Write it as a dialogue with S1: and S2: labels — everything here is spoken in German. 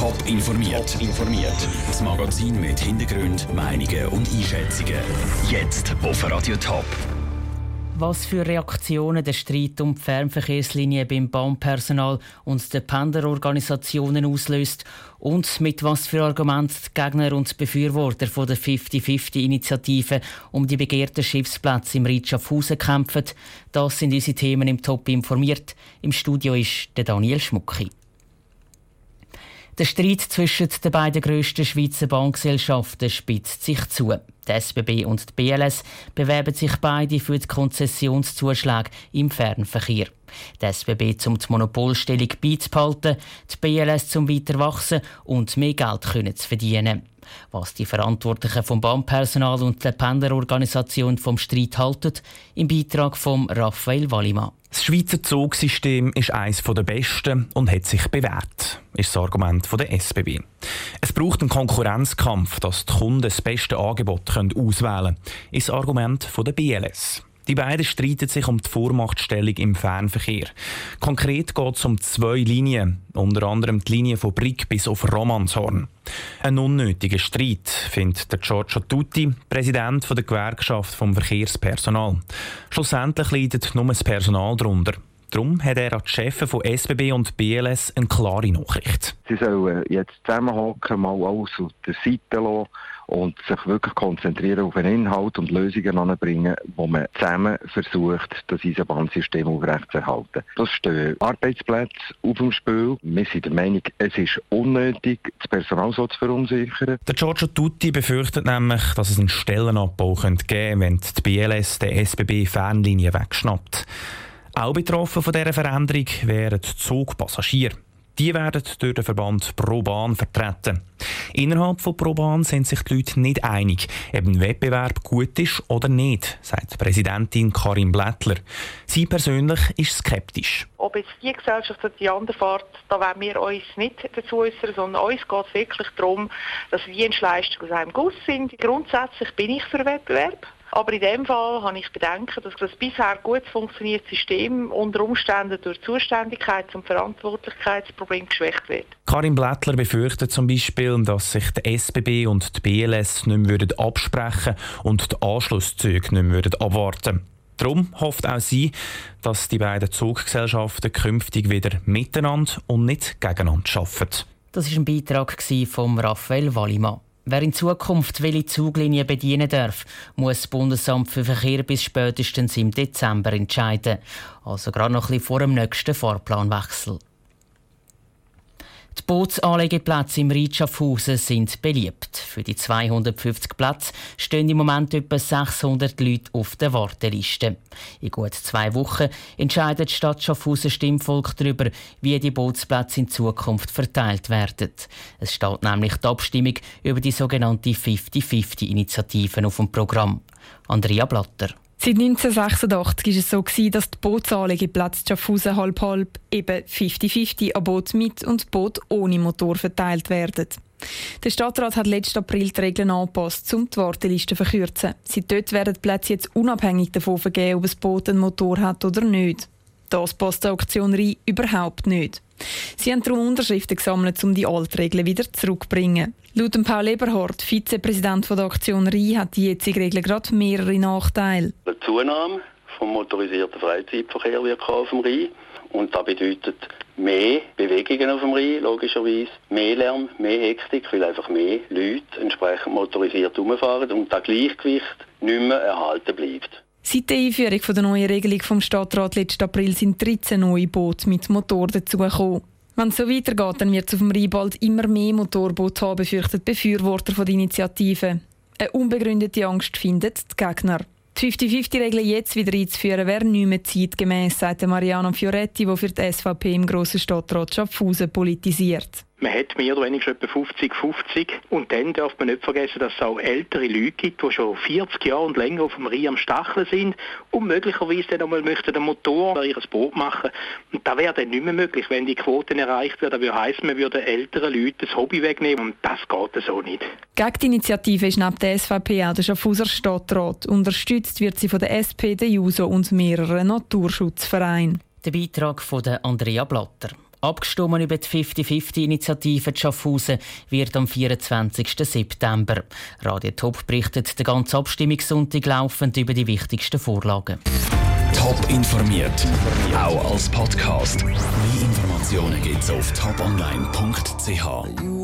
S1: Top informiert. informiert. Das Magazin mit Hintergrund, Meinungen und Einschätzungen. Jetzt auf Radio Top.
S2: Was für Reaktionen der Streit um die Fernverkehrslinie beim Bahnpersonal und den Pendlerorganisationen auslöst und mit was für Argumenten die Gegner und Befürworter von der 50-50-Initiative um die begehrten Schiffsplätze im Ried Schaffhausen kämpfen, das sind unsere Themen im Top informiert. Im Studio ist der Daniel Schmucki. Der Streit zwischen den beiden grössten Schweizer Bahngesellschaften spitzt sich zu. Die SBB und die BLS bewerben sich beide für die Konzessionszuschläge im Fernverkehr. Die SBB zum die Monopolstellung beizubehalten, die BLS zum weiter wachsen und mehr Geld können zu verdienen. Was die Verantwortlichen vom Bahnpersonal und der Pendlerorganisation vom Streit halten, im Beitrag von Raphael Wallimann.
S3: Das Schweizer Zugsystem ist eines der besten und hat sich bewährt, ist das Argument der SBB. Es braucht einen Konkurrenzkampf, dass die Kunden das beste Angebot auswählen können, ist das Argument der BLS. Die beiden streiten sich um die Vormachtstellung im Fernverkehr. Konkret geht es um zwei Linien, unter anderem die Linie von Brick bis auf Romanshorn. Ein unnötiger Streit, findet der Giorgio Tutti, Präsident der Gewerkschaft vom Verkehrspersonal. Schlussendlich leidet nur das Personal darunter. Darum hat er an die Chefin von SBB und BLS eine klare Nachricht.
S4: Sie sollen jetzt zusammenhocken, mal alles auf der Seite lassen und sich wirklich konzentrieren auf den Inhalt und Lösungen anbringen, wo man zusammen versucht, das Eisenbahnsystem aufrechtzuerhalten. Das stehen Arbeitsplätze auf dem Spiel. Wir sind der Meinung, es ist unnötig, das Personal so zu verunsichern.
S3: Der Giorgio Tutti befürchtet nämlich, dass es einen Stellenabbau geben könnte, wenn die BLS der SBB Fernlinie wegschnappt. Auch betroffen von dieser Veränderung wären die Zugpassagiere. Die werden durch den Verband ProBahn vertreten. Innerhalb von ProBahn sind sich die Leute nicht einig, ob ein Wettbewerb gut ist oder nicht, sagt Präsidentin Karin Blättler. Sie persönlich ist skeptisch.
S5: Ob jetzt die Gesellschaft oder die andere fährt, da wollen wir uns nicht dazu äußern, sondern uns geht es wirklich darum, dass Dienstleistungen aus einem Guss sind. Grundsätzlich bin ich für Wettbewerb. Aber in dem Fall habe ich Bedenken, dass das bisher gut funktionierte System unter Umständen durch Zuständigkeits- und Verantwortlichkeitsproblem geschwächt wird.
S3: Karin Blättler befürchtet zum Beispiel, dass sich die SBB und die BLS nicht mehr absprechen und die Anschlusszüge nicht mehr abwarten Darum hofft auch sie, dass die beiden Zuggesellschaften künftig wieder miteinander und nicht gegeneinander arbeiten.
S2: Das war ein Beitrag von Raphael Wallimann. Wer in Zukunft welche Zuglinien bedienen darf, muss das Bundesamt für Verkehr bis spätestens im Dezember entscheiden. Also gerade noch ein bisschen vor dem nächsten Fahrplanwechsel. Die Bootsanlegeplätze im Ried sind beliebt. Für die 250 Plätze stehen im Moment etwa 600 Leute auf der Warteliste. In gut zwei Wochen entscheidet die Stadt Schaffhausen Stimmvolk darüber, wie die Bootsplätze in Zukunft verteilt werden. Es steht nämlich die Abstimmung über die sogenannte 50-50-Initiative auf dem Programm. Andrea Blatter.
S6: Seit 1986 war es so, dass die Bootsanlegeplätze Schaffhausen halb-halb eben 50-50 an Boot mit und Boot ohne Motor verteilt werden. Der Stadtrat hat letzten April die Regeln angepasst, um die Warteliste zu verkürzen. Seit dort werden die Plätze jetzt unabhängig davon vergeben, ob ein Boot einen Motor hat oder nicht. Das passt der Auktion rein überhaupt nicht. Sie haben darum Unterschriften gesammelt, um die Altregeln wieder zurückzubringen. Laut Paul Eberhardt, Vizepräsident der Aktion RI, hat die jetzige Regel gerade mehrere Nachteile.
S7: Eine Zunahme vom motorisierten Freizeitverkehr wird auf dem Rhein. Und das bedeutet mehr Bewegungen auf dem Rhein, logischerweise. Mehr Lärm, mehr Hektik, weil einfach mehr Leute entsprechend motorisiert herumfahren und das Gleichgewicht nicht mehr erhalten bleibt.
S6: Seit der Einführung der neuen Regelung vom Stadtrat letzten April sind 13 neue Boote mit Motor dazugekommen. Wenn es so weitergeht, dann wird es auf dem Rhein bald immer mehr Motorboote haben, befürchtet Befürworter der Initiative. Eine unbegründete Angst findet die Gegner. Die 50-50-Regel jetzt wieder einzuführen, wäre nicht mehr zeitgemäß, sagt Mariano Fioretti, der für die SVP im Grossen Stadtrat Schaffhausen politisiert.
S8: Man hat mehr oder weniger etwa 50-50. Und dann darf man nicht vergessen, dass es auch ältere Leute gibt, die schon 40 Jahre und länger auf dem Rhein am Stacheln sind und möglicherweise dann einmal möchten den Motor oder ihr Boot machen. Und das wäre dann nicht mehr möglich, wenn die Quoten erreicht werden. Das würde heißen, man würde älteren Leuten das Hobby wegnehmen und das geht so nicht.
S6: Gegen die Initiative ist neben der SVP auch der Schaffhauser Stadtrat. Unterstützt wird sie von der SP, der JUSO und mehreren Naturschutzvereinen.
S2: Der Beitrag von Andrea Blatter. Abgestimmt über die 50-50-Initiative Schaffhausen wird am 24. September. Radio Top berichtet den ganzen Abstimmungssonntag laufend über die wichtigsten Vorlagen.
S1: Top informiert, auch als Podcast. Mehr Informationen gibt's auf toponline.ch.